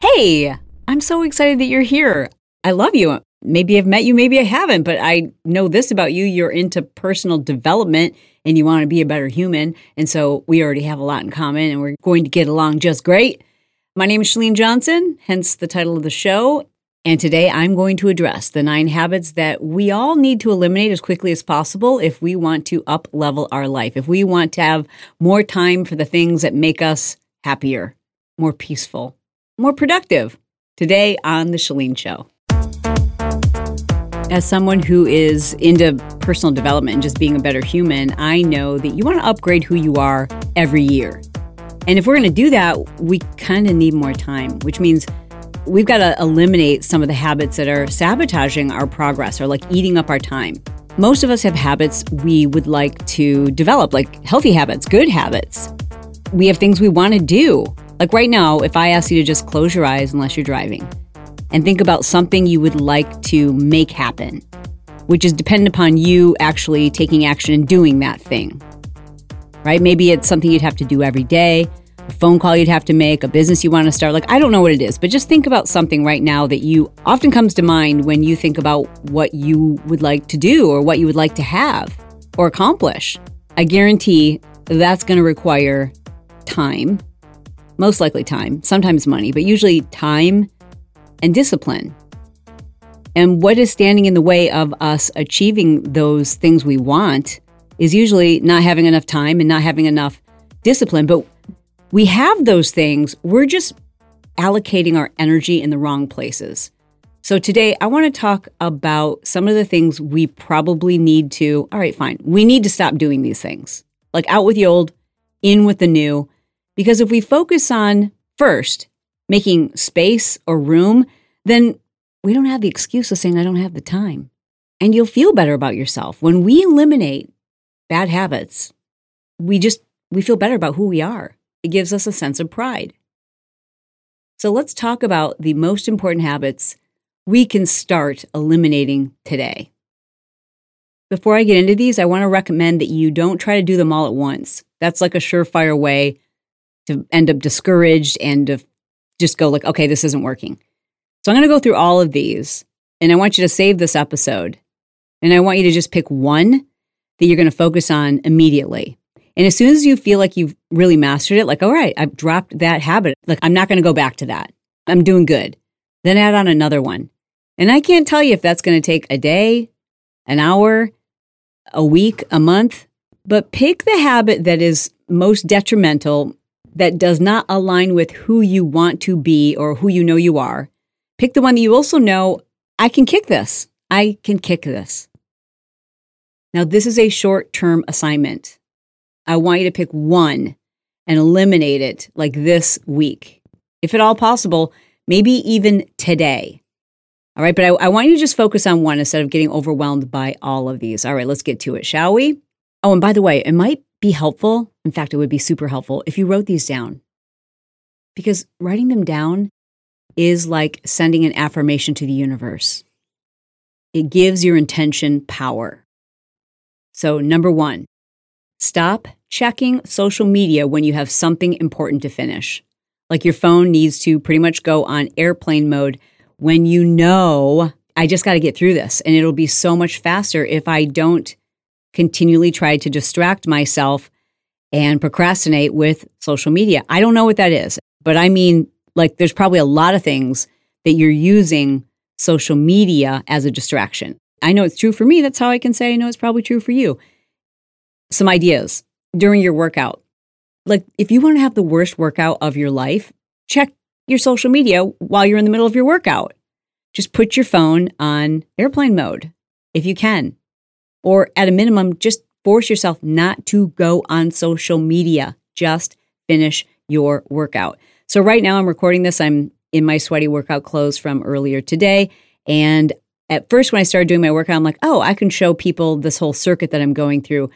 Hey, I'm so excited that you're here. I love you. Maybe I've met you, maybe I haven't, but I know this about you. You're into personal development and you want to be a better human. And so we already have a lot in common and we're going to get along just great. My name is Chalene Johnson, hence the title of the show. And today I'm going to address the nine habits that we all need to eliminate as quickly as possible if we want to up level our life, if we want to have more time for the things that make us happier, more peaceful, more productive. Today on The Chalene Show. As someone who is into personal development and just being a better human, I know that you want to upgrade who you are every year. And if we're going to do that, we kind of need more time, which means we've got to eliminate some of the habits that are sabotaging our progress or like eating up our time. Most of us have habits we would like to develop, like healthy habits, good habits. We have things we want to do. Like right now, if I ask you to just close your eyes unless you're driving, and think about something you would like to make happen, which is dependent upon you actually taking action and doing that thing. Right? Maybe it's something you'd have to do every day, a phone call you'd have to make, a business you want to start. Like, I don't know what it is, but just think about something right now that you often comes to mind when you think about what you would like to do or what you would like to have or accomplish. I guarantee that's going to require time, most likely time, sometimes money, but usually time and discipline. And what is standing in the way of us achieving those things we want is usually not having enough time and not having enough discipline. But we have those things, we're just allocating our energy in the wrong places. So today, I want to talk about some of the things we probably need to. All right, fine. We need to stop doing these things. Like out with the old, in with the new. Because if we focus on first making space or room, then we don't have the excuse of saying, I don't have the time. And you'll feel better about yourself. When we eliminate bad habits, we just, we feel better about who we are. It gives us a sense of pride. So let's talk about the most important habits we can start eliminating today. Before I get into these, I want to recommend that you don't try to do them all at once. That's like a surefire way to end up discouraged and to just go like, okay, this isn't working. So I'm going to go through all of these and I want you to save this episode. And I want you to just pick one that you're going to focus on immediately. And as soon as you feel like you've really mastered it, like, all right, I've dropped that habit. Like, I'm not going to go back to that. I'm doing good. Then add on another one. And I can't tell you if that's going to take a day, an hour, a week, a month, but pick the habit that is most detrimental that does not align with who you want to be or who you know you are. Pick the one that you also know, I can kick this. I can kick this. Now, this is a short term assignment. I want you to pick one and eliminate it like this week. If at all possible, maybe even today. All right, but I, I, want you to just focus on one instead of getting overwhelmed by all of these. All right, let's get to it, shall we? Oh, and by the way, it might be helpful. In fact, it would be super helpful if you wrote these down. Because writing them down is like sending an affirmation to the universe, it gives your intention power. So, number one, stop checking social media when you have something important to finish. Like your phone needs to pretty much go on airplane mode when you know I just got to get through this. And it'll be so much faster if I don't continually try to distract myself and procrastinate with social media. I don't know what that is, but I mean, like, there's probably a lot of things that you're using social media as a distraction. I know it's true for me. That's how I can say I know it's probably true for you. Some ideas during your workout. Like, if you want to have the worst workout of your life, check your social media while you're in the middle of your workout. Just put your phone on airplane mode if you can or at a minimum, just force yourself not to go on social media. Just finish your workout. So, right now, I'm recording this. I'm in my sweaty workout clothes from earlier today. And at first, when I started doing my workout, I'm like, oh, I can show people this whole circuit that I'm going through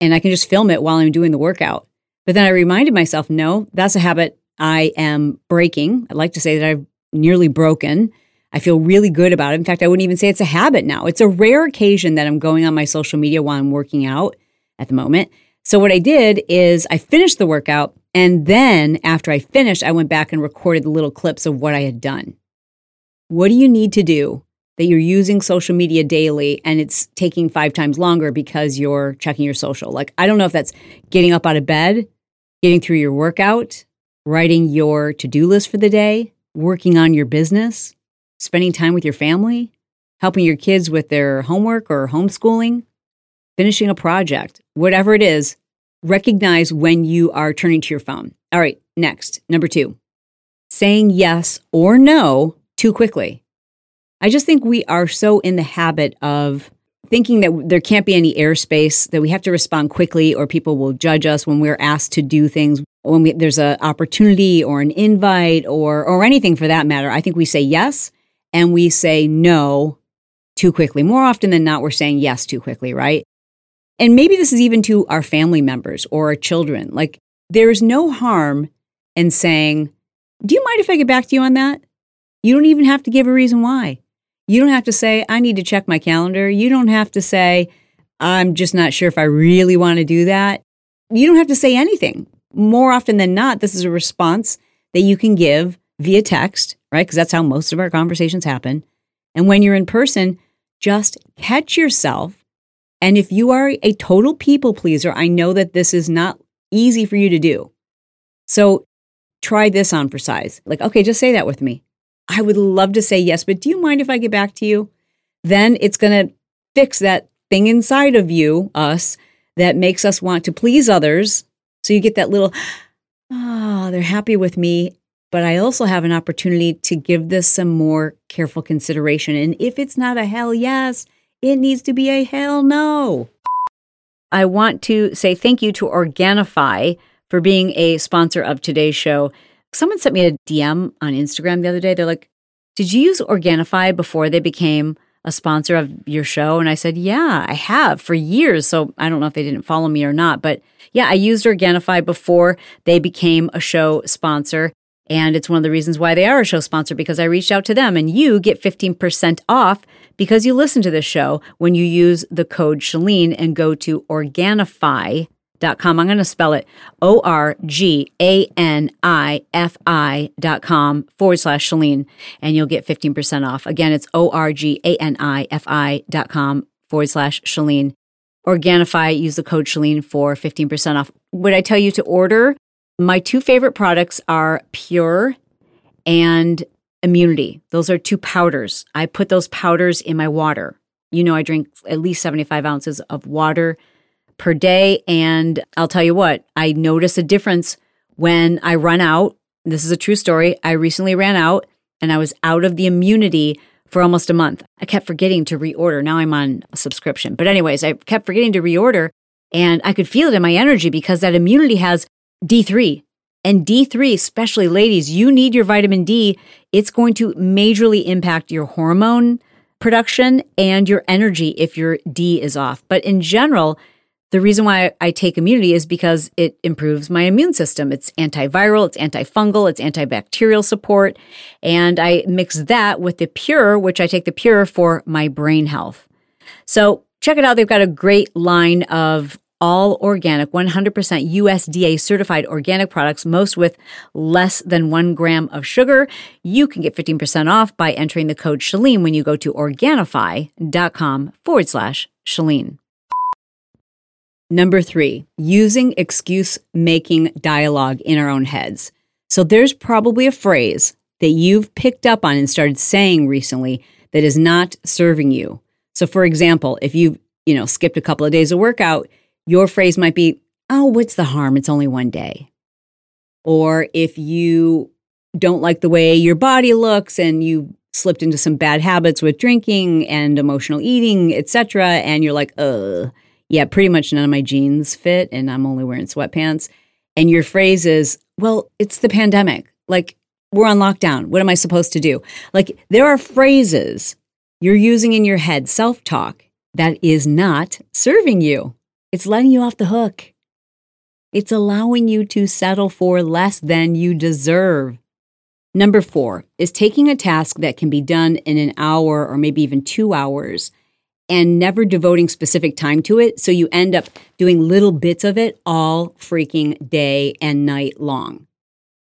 and I can just film it while I'm doing the workout. But then I reminded myself, no, that's a habit I am breaking. I'd like to say that I've nearly broken. I feel really good about it. In fact, I wouldn't even say it's a habit now. It's a rare occasion that I'm going on my social media while I'm working out at the moment. So, what I did is I finished the workout And then after I finished, I went back and recorded the little clips of what I had done. What do you need to do that you're using social media daily and it's taking five times longer because you're checking your social? Like, I don't know if that's getting up out of bed, getting through your workout, writing your to do list for the day, working on your business, spending time with your family, helping your kids with their homework or homeschooling, finishing a project, whatever it is, recognize when you are turning to your phone. All right, next, number two, saying yes or no too quickly. I just think we are so in the habit of thinking that there can't be any airspace, that we have to respond quickly or people will judge us when we're asked to do things, when we, there's an opportunity or an invite or, or anything for that matter. I think we say yes and we say no too quickly. More often than not, we're saying yes too quickly, right? And maybe this is even to our family members or our children. Like, there's no harm in saying, Do you mind if I get back to you on that? You don't even have to give a reason why. You don't have to say, I need to check my calendar. You don't have to say, I'm just not sure if I really want to do that. You don't have to say anything. More often than not, this is a response that you can give via text, right? Because that's how most of our conversations happen. And when you're in person, just catch yourself and if you are a total people pleaser, I know that this is not easy for you to do. So try this on for size. Like, okay, just say that with me. I would love to say yes, but do you mind if I get back to you? Then it's going to fix that thing inside of you, us, that makes us want to please others. So you get that little, oh, they're happy with me. But I also have an opportunity to give this some more careful consideration. And if it's not a hell yes, it needs to be a hell no. I want to say thank you to Organifi for being a sponsor of today's show. Someone sent me a DM on Instagram the other day. They're like, Did you use Organifi before they became a sponsor of your show? And I said, Yeah, I have for years. So I don't know if they didn't follow me or not. But yeah, I used Organifi before they became a show sponsor. And it's one of the reasons why they are a show sponsor because I reached out to them and you get 15% off because you listen to this show when you use the code Chalene and go to Organifi.com. I'm going to spell it O R G A N I F I dot com forward slash Chalene, and you'll get 15% off. Again, it's O R G A N I F I dot com forward slash Chalene. Organifi, use the code Chalene for 15% off. Would I tell you to order? My two favorite products are Pure and Immunity. Those are two powders. I put those powders in my water. You know, I drink at least 75 ounces of water per day. And I'll tell you what, I notice a difference when I run out. This is a true story. I recently ran out and I was out of the immunity for almost a month. I kept forgetting to reorder. Now I'm on a subscription. But, anyways, I kept forgetting to reorder and I could feel it in my energy because that immunity has D3. And D3, especially ladies, you need your vitamin D. It's going to majorly impact your hormone production and your energy if your D is off. But in general, the reason why I take immunity is because it improves my immune system. It's antiviral, it's antifungal, it's antibacterial support. And I mix that with the Pure, which I take the Pure for my brain health. So check it out. They've got a great line of all organic, 100% USDA certified organic products, most with less than one gram of sugar. You can get 15% off by entering the code Chalene when you go to Organifi.com forward slash Chalene. Number three, using excuse making dialogue in our own heads. So there's probably a phrase that you've picked up on and started saying recently that is not serving you. So for example, if you've, you know, skipped a couple of days of workout, your phrase might be, oh, what's the harm? It's only one day. Or if you don't like the way your body looks and you slipped into some bad habits with drinking and emotional eating, etc., and you're like, uh, yeah, pretty much none of my jeans fit and I'm only wearing sweatpants. And your phrase is, well, it's the pandemic. Like, we're on lockdown. What am I supposed to do? Like, there are phrases you're using in your head, self talk, that is not serving you. It's letting you off the hook. It's allowing you to settle for less than you deserve. Number four is taking a task that can be done in an hour or maybe even two hours and never devoting specific time to it. So you end up doing little bits of it all freaking day and night long.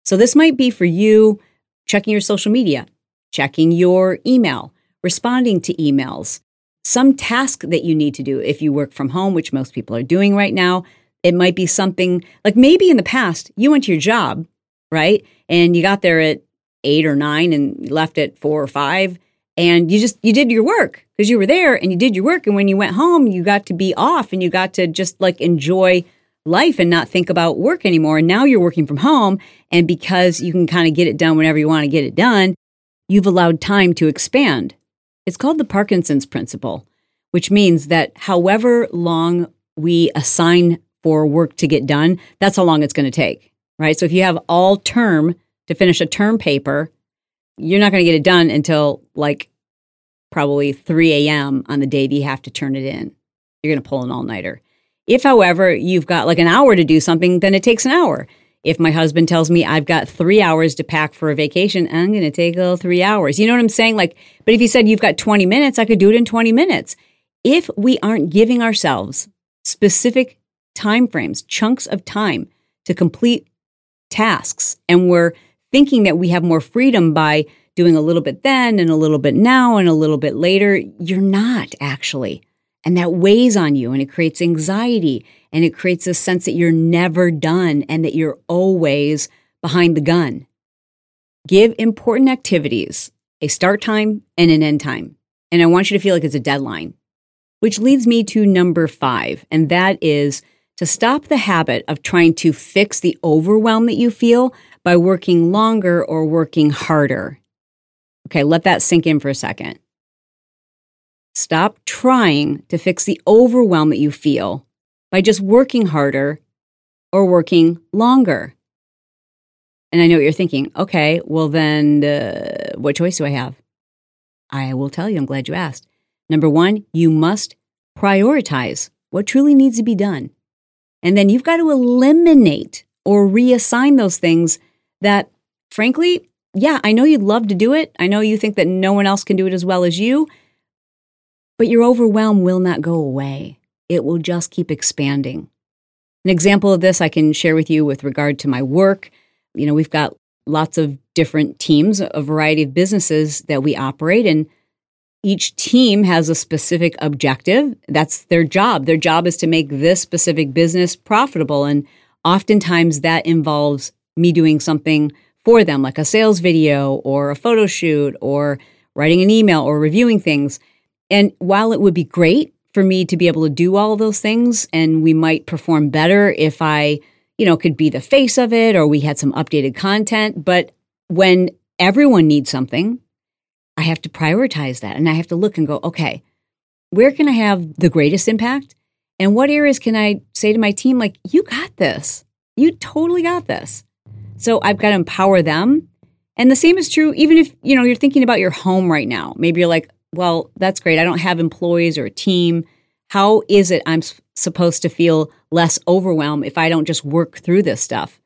So this might be for you checking your social media, checking your email, responding to emails, some task that you need to do if you work from home, which most people are doing right now. It might be something like maybe in the past you went to your job, right? And you got there at eight or nine and left at four or five and you just you did your work because you were there and you did your work and when you went home you got to be off and you got to just like enjoy life and not think about work anymore and now you're working from home and because you can kind of get it done whenever you want to get it done you've allowed time to expand it's called the parkinson's principle which means that however long we assign for work to get done that's how long it's going to take right so if you have all term to finish a term paper you're not going to get it done until like probably 3 a.m. on the day that you have to turn it in. You're going to pull an all nighter. If, however, you've got like an hour to do something, then it takes an hour. If my husband tells me I've got three hours to pack for a vacation, I'm going to take all three hours. You know what I'm saying? Like, but if you said you've got 20 minutes, I could do it in 20 minutes. If we aren't giving ourselves specific time frames, chunks of time to complete tasks, and we're thinking that we have more freedom by doing a little bit then and a little bit now and a little bit later. You're not actually. And that weighs on you and it creates anxiety and it creates a sense that you're never done and that you're always behind the gun. Give important activities a start time and an end time. And I want you to feel like it's a deadline, which leads me to number five, and that is to stop the habit of trying to fix the overwhelm that you feel by working longer or working harder. Okay, let that sink in for a second. Stop trying to fix the overwhelm that you feel by just working harder or working longer. And I know what you're thinking. Okay, well, then uh, what choice do I have? I will tell you. I'm glad you asked. Number one, you must prioritize what truly needs to be done. And then you've got to eliminate or reassign those things that frankly, yeah, I know you'd love to do it. I know you think that no one else can do it as well as you, but your overwhelm will not go away. It will just keep expanding. An example of this I can share with you with regard to my work. You know, we've got lots of different teams, a variety of businesses that we operate, and each team has a specific objective. That's their job. Their job is to make this specific business profitable. And oftentimes that involves me doing something for them, like a sales video or a photo shoot or writing an email or reviewing things. And while it would be great for me to be able to do all those things, and we might perform better if I, you know, could be the face of it or we had some updated content. But when everyone needs something, I have to prioritize that and I have to look and go, okay, where can I have the greatest impact? And what areas can I say to my team, like, you got this? You totally got this. So I've got to empower them. And the same is true even if, you know, you're thinking about your home right now. Maybe you're like, well, that's great. I don't have employees or a team. How is it I'm supposed to feel less overwhelmed if I don't just work through this stuff?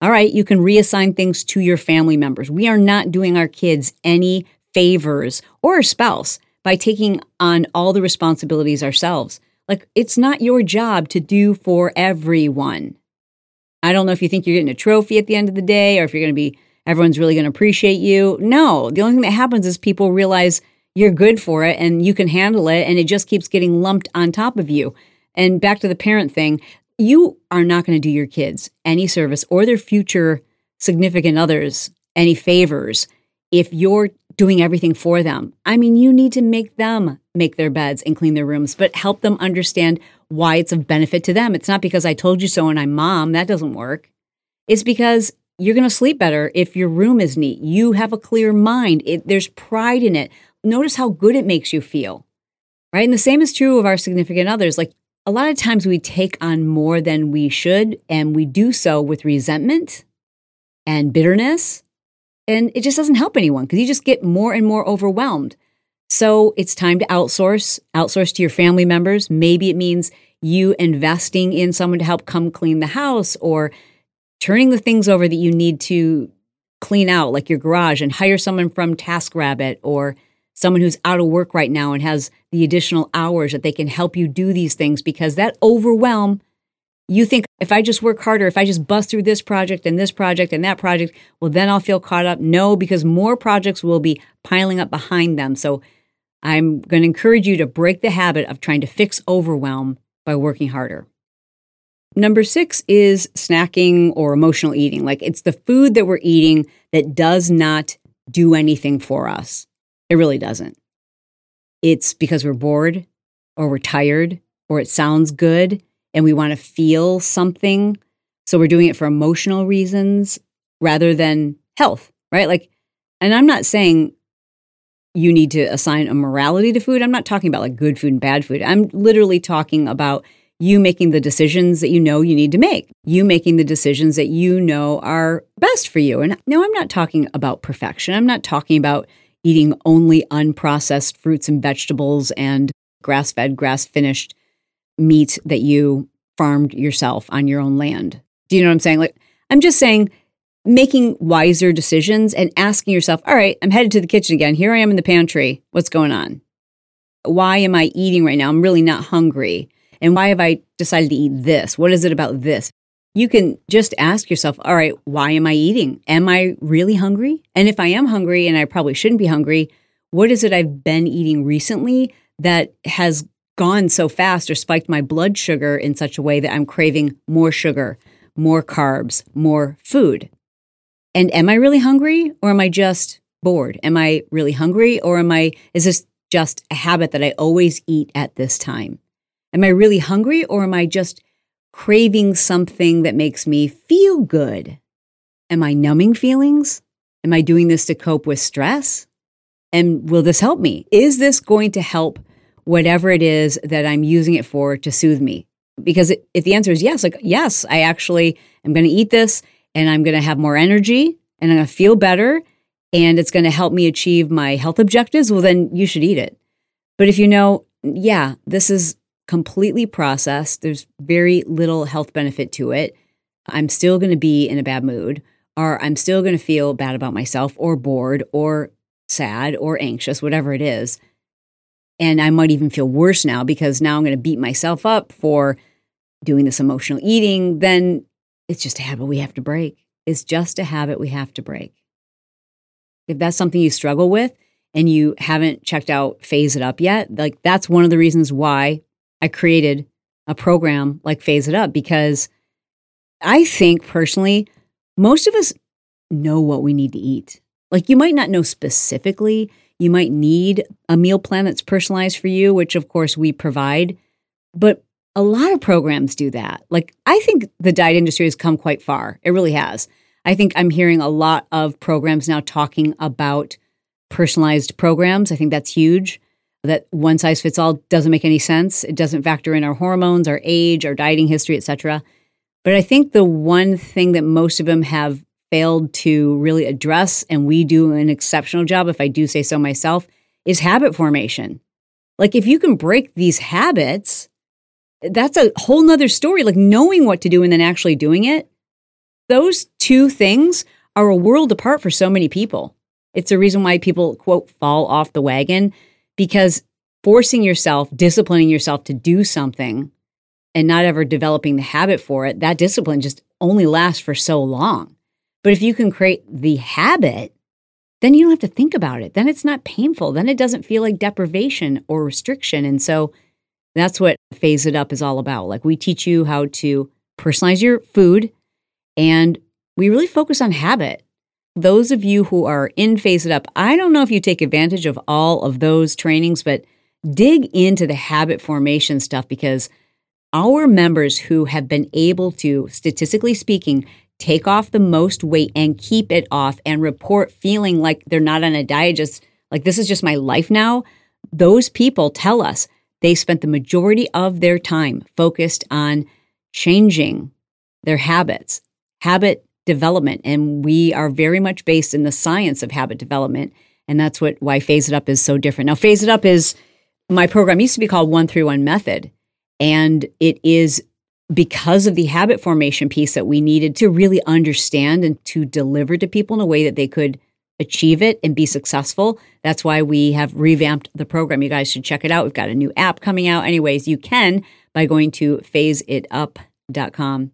All right, you can reassign things to your family members. We are not doing our kids any favors or our spouse by taking on all the responsibilities ourselves. Like, it's not your job to do for everyone. I don't know if you think you're getting a trophy at the end of the day or if you're going to be, everyone's really going to appreciate you. No, the only thing that happens is people realize you're good for it and you can handle it and it just keeps getting lumped on top of you. And back to the parent thing, you are not going to do your kids any service or their future significant others any favors if you're doing everything for them. I mean, you need to make them make their beds and clean their rooms, but help them understand why it's of benefit to them. It's not because I told you so and I'm mom. That doesn't work. It's because you're going to sleep better if your room is neat. You have a clear mind. It, there's pride in it. Notice how good it makes you feel. Right? And the same is true of our significant others. Like a lot of times we take on more than we should, and we do so with resentment and bitterness and it just doesn't help anyone because you just get more and more overwhelmed. So it's time to outsource, outsource to your family members. Maybe it means you investing in someone to help come clean the house or turning the things over that you need to clean out, like your garage, and hire someone from TaskRabbit or someone who's out of work right now and has the additional hours that they can help you do these things because that overwhelm you think if I just work harder, if I just bust through this project and this project and that project, well, then I'll feel caught up. No, because more projects will be piling up behind them. So I'm going to encourage you to break the habit of trying to fix overwhelm by working harder. Number six is snacking or emotional eating. Like it's the food that we're eating that does not do anything for us. It really doesn't. It's because we're bored or we're tired or it sounds good and we want to feel something. So we're doing it for emotional reasons rather than health, right? Like, and I'm not saying you need to assign a morality to food. I'm not talking about like good food and bad food. I'm literally talking about you making the decisions that you know you need to make, you making the decisions that you know are best for you. And no, I'm not talking about perfection. I'm not talking about eating only unprocessed fruits and vegetables and grass fed, grass finished meat that you farmed yourself on your own land. Do you know what I'm saying? Like, I'm just saying making wiser decisions and asking yourself, all right, I'm headed to the kitchen again. Here I am in the pantry. What's going on? Why am I eating right now? I'm really not hungry. And why have I decided to eat this? What is it about this? You can just ask yourself, all right, why am I eating? Am I really hungry? And if I am hungry and I probably shouldn't be hungry, what is it I've been eating recently that has gone so fast or spiked my blood sugar in such a way that I'm craving more sugar, more carbs, more food? And am I really hungry or am I just bored? Am I really hungry or am I, is this just a habit that I always eat at this time? Am I really hungry or am I just craving something that makes me feel good? Am I numbing feelings? Am I doing this to cope with stress? And will this help me? Is this going to help whatever it is that I'm using it for to soothe me? Because if the answer is yes, like, yes, I actually am going to eat this and I'm going to have more energy and I'm going to feel better and it's going to help me achieve my health objectives, well, then you should eat it. But if you know, yeah, this is completely processed, there's very little health benefit to it, I'm still going to be in a bad mood, or I'm still going to feel bad about myself, or bored, or sad, or anxious, whatever it is. And I might even feel worse now because now I'm going to beat myself up for doing this emotional eating, then it's just a habit we have to break. It's just a habit we have to break. If that's something you struggle with and you haven't checked out Phase It Up yet, like that's one of the reasons why I created a program like Phase It Up because I think personally, most of us know what we need to eat. Like you might not know specifically, you might need a meal plan that's personalized for you, which of course we provide, but a lot of programs do that. Like, I think the diet industry has come quite far. It really has. I think I'm hearing a lot of programs now talking about personalized programs. I think that's huge. That one size fits all doesn't make any sense. It doesn't factor in our hormones, our age, our dieting history, etc. But I think the one thing that most of them have failed to really address, and we do an exceptional job, if I do say so myself, is habit formation. Like, if you can break these habits, that's a whole nother story. Like knowing what to do and then actually doing it. Those two things are a world apart for so many people. It's a reason why people, quote, fall off the wagon because forcing yourself, disciplining yourself to do something and not ever developing the habit for it, that discipline just only lasts for so long. But if you can create the habit, then you don't have to think about it. Then it's not painful. Then it doesn't feel like deprivation or restriction. And so that's what Phase It Up is all about. Like we teach you how to personalize your food and we really focus on habit. Those of you who are in Phase It Up, I don't know if you take advantage of all of those trainings, but dig into the habit formation stuff because our members who have been able to, statistically speaking, take off the most weight and keep it off and report feeling like they're not on a diet, just like this is just my life now, those people tell us they spent the majority of their time focused on changing their habits, habit development. And we are very much based in the science of habit development. And that's what why Phase It Up is so different. Now, Phase It Up is my program used to be called One Three One Method. And it is because of the habit formation piece that we needed to really understand and to deliver to people in a way that they could achieve it and be successful. That's why we have revamped the program. You guys should check it out. We've got a new app coming out. Anyways, you can by going to phaseitup.com.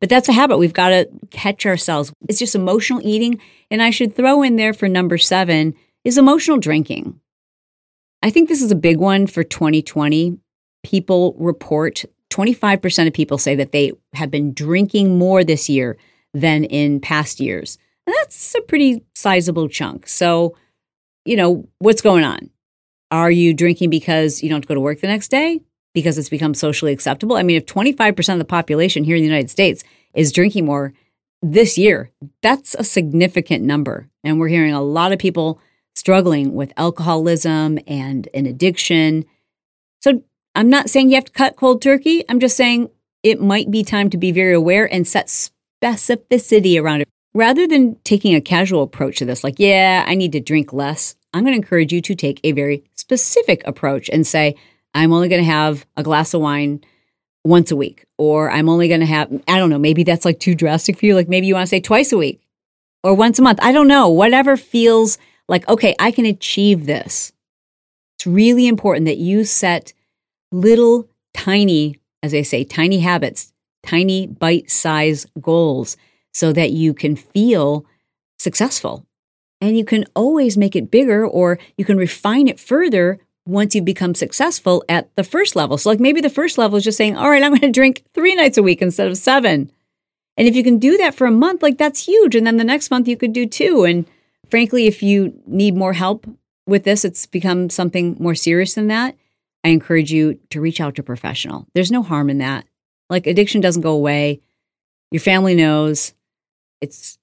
But that's a habit. We've got to catch ourselves. It's just emotional eating. And I should throw in there for number seven is emotional drinking. I think this is a big one for 2020. People report 25% of people say that they have been drinking more this year than in past years. And that's a pretty sizable chunk. So, you know, what's going on? Are you drinking because you don't have to go to work the next day? Because it's become socially acceptable? I mean, if 25% of the population here in the United States is drinking more this year, that's a significant number. And we're hearing a lot of people struggling with alcoholism and an addiction. So I'm not saying you have to cut cold turkey. I'm just saying it might be time to be very aware and set specificity around it. Rather than taking a casual approach to this, like, yeah, I need to drink less, I'm going to encourage you to take a very specific approach and say, I'm only going to have a glass of wine once a week, or I'm only going to have, I don't know, maybe that's like too drastic for you. Like maybe you want to say twice a week or once a month. I don't know, whatever feels like, okay, I can achieve this. It's really important that you set little tiny, as I say, tiny habits, tiny bite size goals so that you can feel successful. And you can always make it bigger or you can refine it further once you become successful at the first level. So, like maybe the first level is just saying, all right, I'm going to drink three nights a week instead of seven. And if you can do that for a month, like that's huge. And then the next month you could do two. And frankly, if you need more help with this, it's become something more serious than that. I encourage you to reach out to a professional. There's no harm in that. Like addiction doesn't go away. Your family knows. It's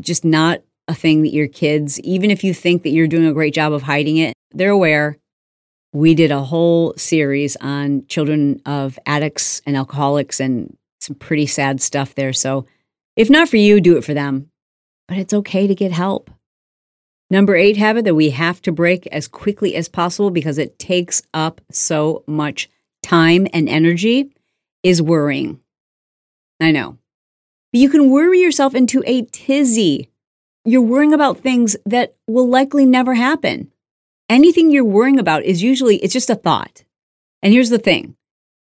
just not a thing that your kids, even if you think that you're doing a great job of hiding it, they're aware. We did a whole series on children of addicts and alcoholics and some pretty sad stuff there. So if not for you, do it for them. But it's okay to get help. Number eight habit that we have to break as quickly as possible because it takes up so much time and energy is worrying. I know. But you can worry yourself into a tizzy. You're worrying about things that will likely never happen. Anything you're worrying about is usually it's just a thought. And here's the thing.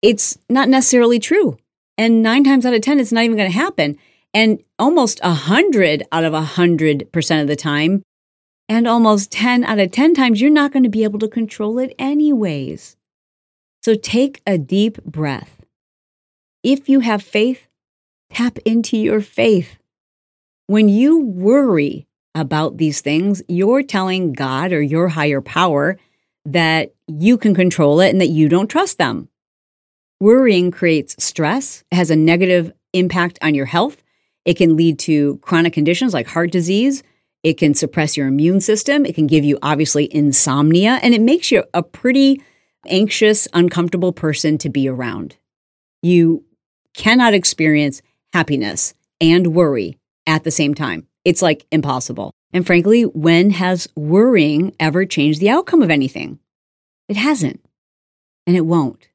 It's not necessarily true. And 9 times out of 10 it's not even going to happen. And almost a 100 out of a 100% of the time and almost 10 out of 10 times, you're not going to be able to control it anyways. So take a deep breath. If you have faith, tap into your faith. When you worry about these things, you're telling God or your higher power that you can control it and that you don't trust them. Worrying creates stress, it has a negative impact on your health. It can lead to chronic conditions like heart disease, it can suppress your immune system. It can give you, obviously, insomnia, and it makes you a pretty anxious, uncomfortable person to be around. You cannot experience happiness and worry at the same time. It's like impossible. And frankly, when has worrying ever changed the outcome of anything? It hasn't, and it won't.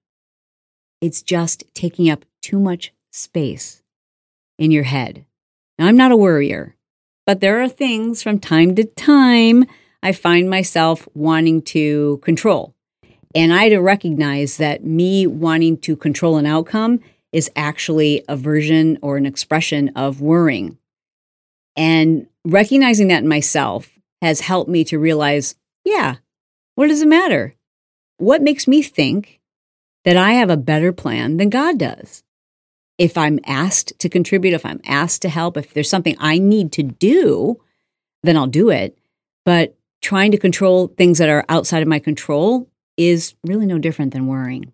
It's just taking up too much space in your head. Now, I'm not a worrier. But there are things from time to time I find myself wanting to control. And I had to recognize that me wanting to control an outcome is actually a version or an expression of worrying. And recognizing that in myself has helped me to realize yeah, what does it matter? What makes me think that I have a better plan than God does? if I'm asked to contribute, if I'm asked to help, if there's something I need to do, then I'll do it. But trying to control things that are outside of my control is really no different than worrying.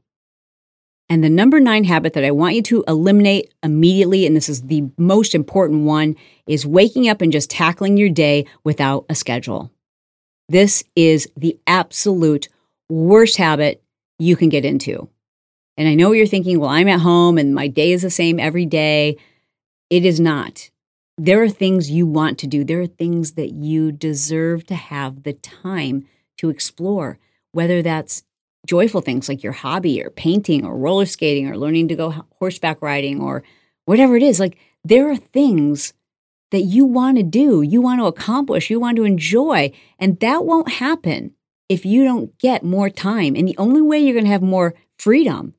And the number nine habit that I want you to eliminate immediately, and this is the most important one, is waking up and just tackling your day without a schedule. This is the absolute worst habit you can get into. And I know you're thinking, well, I'm at home and my day is the same every day. It is not. There are things you want to do, there are things that you deserve to have the time to explore, whether that's joyful things like your hobby or painting or roller skating or learning to go horseback riding or whatever it is. Like there are things that you want to do, you want to accomplish, you want to enjoy. And that won't happen if you don't get more time. And the only way you're going to have more freedom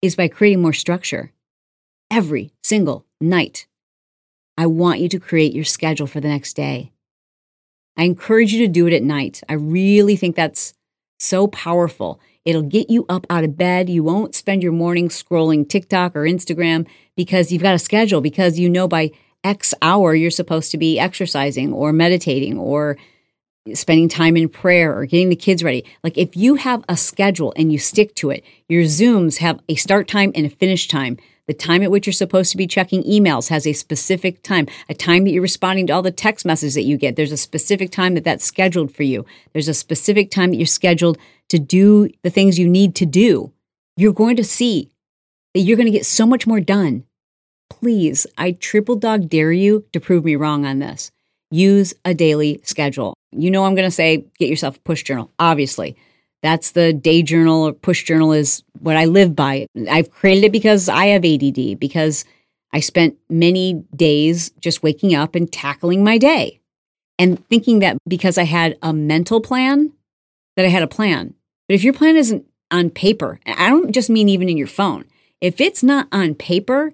is by creating more structure every single night. I want you to create your schedule for the next day. I encourage you to do it at night. I really think that's so powerful. It'll get you up out of bed. You won't spend your morning scrolling TikTok or Instagram because you've got a schedule, because you know by X hour you're supposed to be exercising or meditating or spending time in prayer or getting the kids ready. Like if you have a schedule and you stick to it, your Zooms have a start time and a finish time. The time at which you're supposed to be checking emails has a specific time, a time that you're responding to all the text messages that you get. There's a specific time that that's scheduled for you. There's a specific time that you're scheduled to do the things you need to do. You're going to see that you're going to get so much more done. Please, I triple dog dare you to prove me wrong on this. Use a daily schedule. You know, I'm going to say get yourself a push journal, obviously. That's the day journal or push journal is what I live by. I've created it because I have ADD, because I spent many days just waking up and tackling my day and thinking that because I had a mental plan, that I had a plan. But if your plan isn't on paper, I don't just mean even in your phone, if it's not on paper,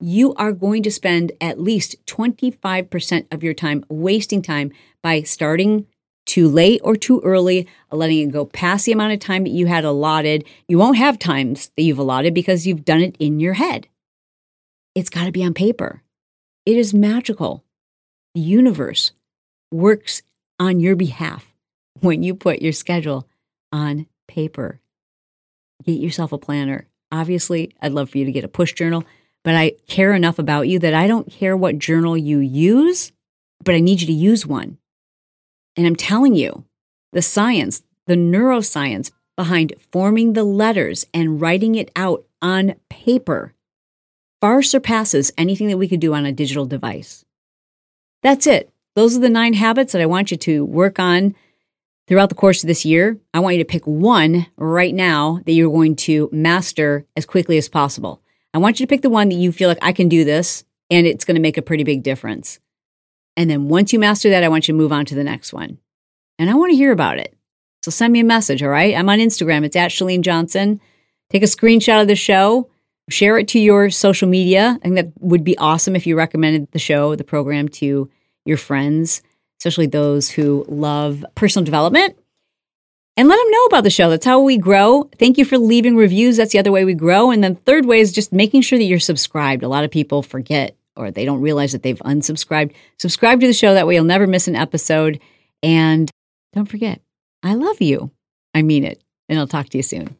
you are going to spend at least 25% of your time wasting time by starting too late or too early, uh, letting it go past the amount of time that you had allotted. You won't have times that you've allotted because you've done it in your head. It's got to be on paper. It is magical. The universe works on your behalf when you put your schedule on paper. Get yourself a planner. Obviously, I'd love for you to get a push journal, but I care enough about you that I don't care what journal you use, but I need you to use one. And I'm telling you, the science, the neuroscience behind forming the letters and writing it out on paper far surpasses anything that we could do on a digital device. That's it. Those are the nine habits that I want you to work on throughout the course of this year. I want you to pick one right now that you're going to master as quickly as possible. I want you to pick the one that you feel like I can do this and it's going to make a pretty big difference. And then once you master that, I want you to move on to the next one. And I want to hear about it. So send me a message, all right? I'm on Instagram. It's at Chalene Johnson. Take a screenshot of the show, share it to your social media. I think that would be awesome if you recommended the show, the program to your friends, especially those who love personal development. And let them know about the show. That's how we grow. Thank you for leaving reviews. That's the other way we grow. And then third way is just making sure that you're subscribed. A lot of people forget or they don't realize that they've unsubscribed. Subscribe to the show. That way you'll never miss an episode. And don't forget, I love you. I mean it. And I'll talk to you soon.